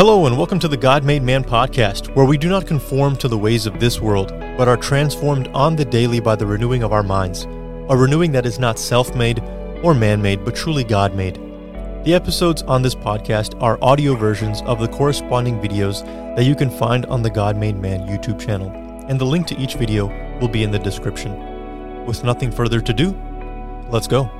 Hello, and welcome to the God Made Man podcast, where we do not conform to the ways of this world, but are transformed on the daily by the renewing of our minds, a renewing that is not self made or man made, but truly God made. The episodes on this podcast are audio versions of the corresponding videos that you can find on the God Made Man YouTube channel, and the link to each video will be in the description. With nothing further to do, let's go.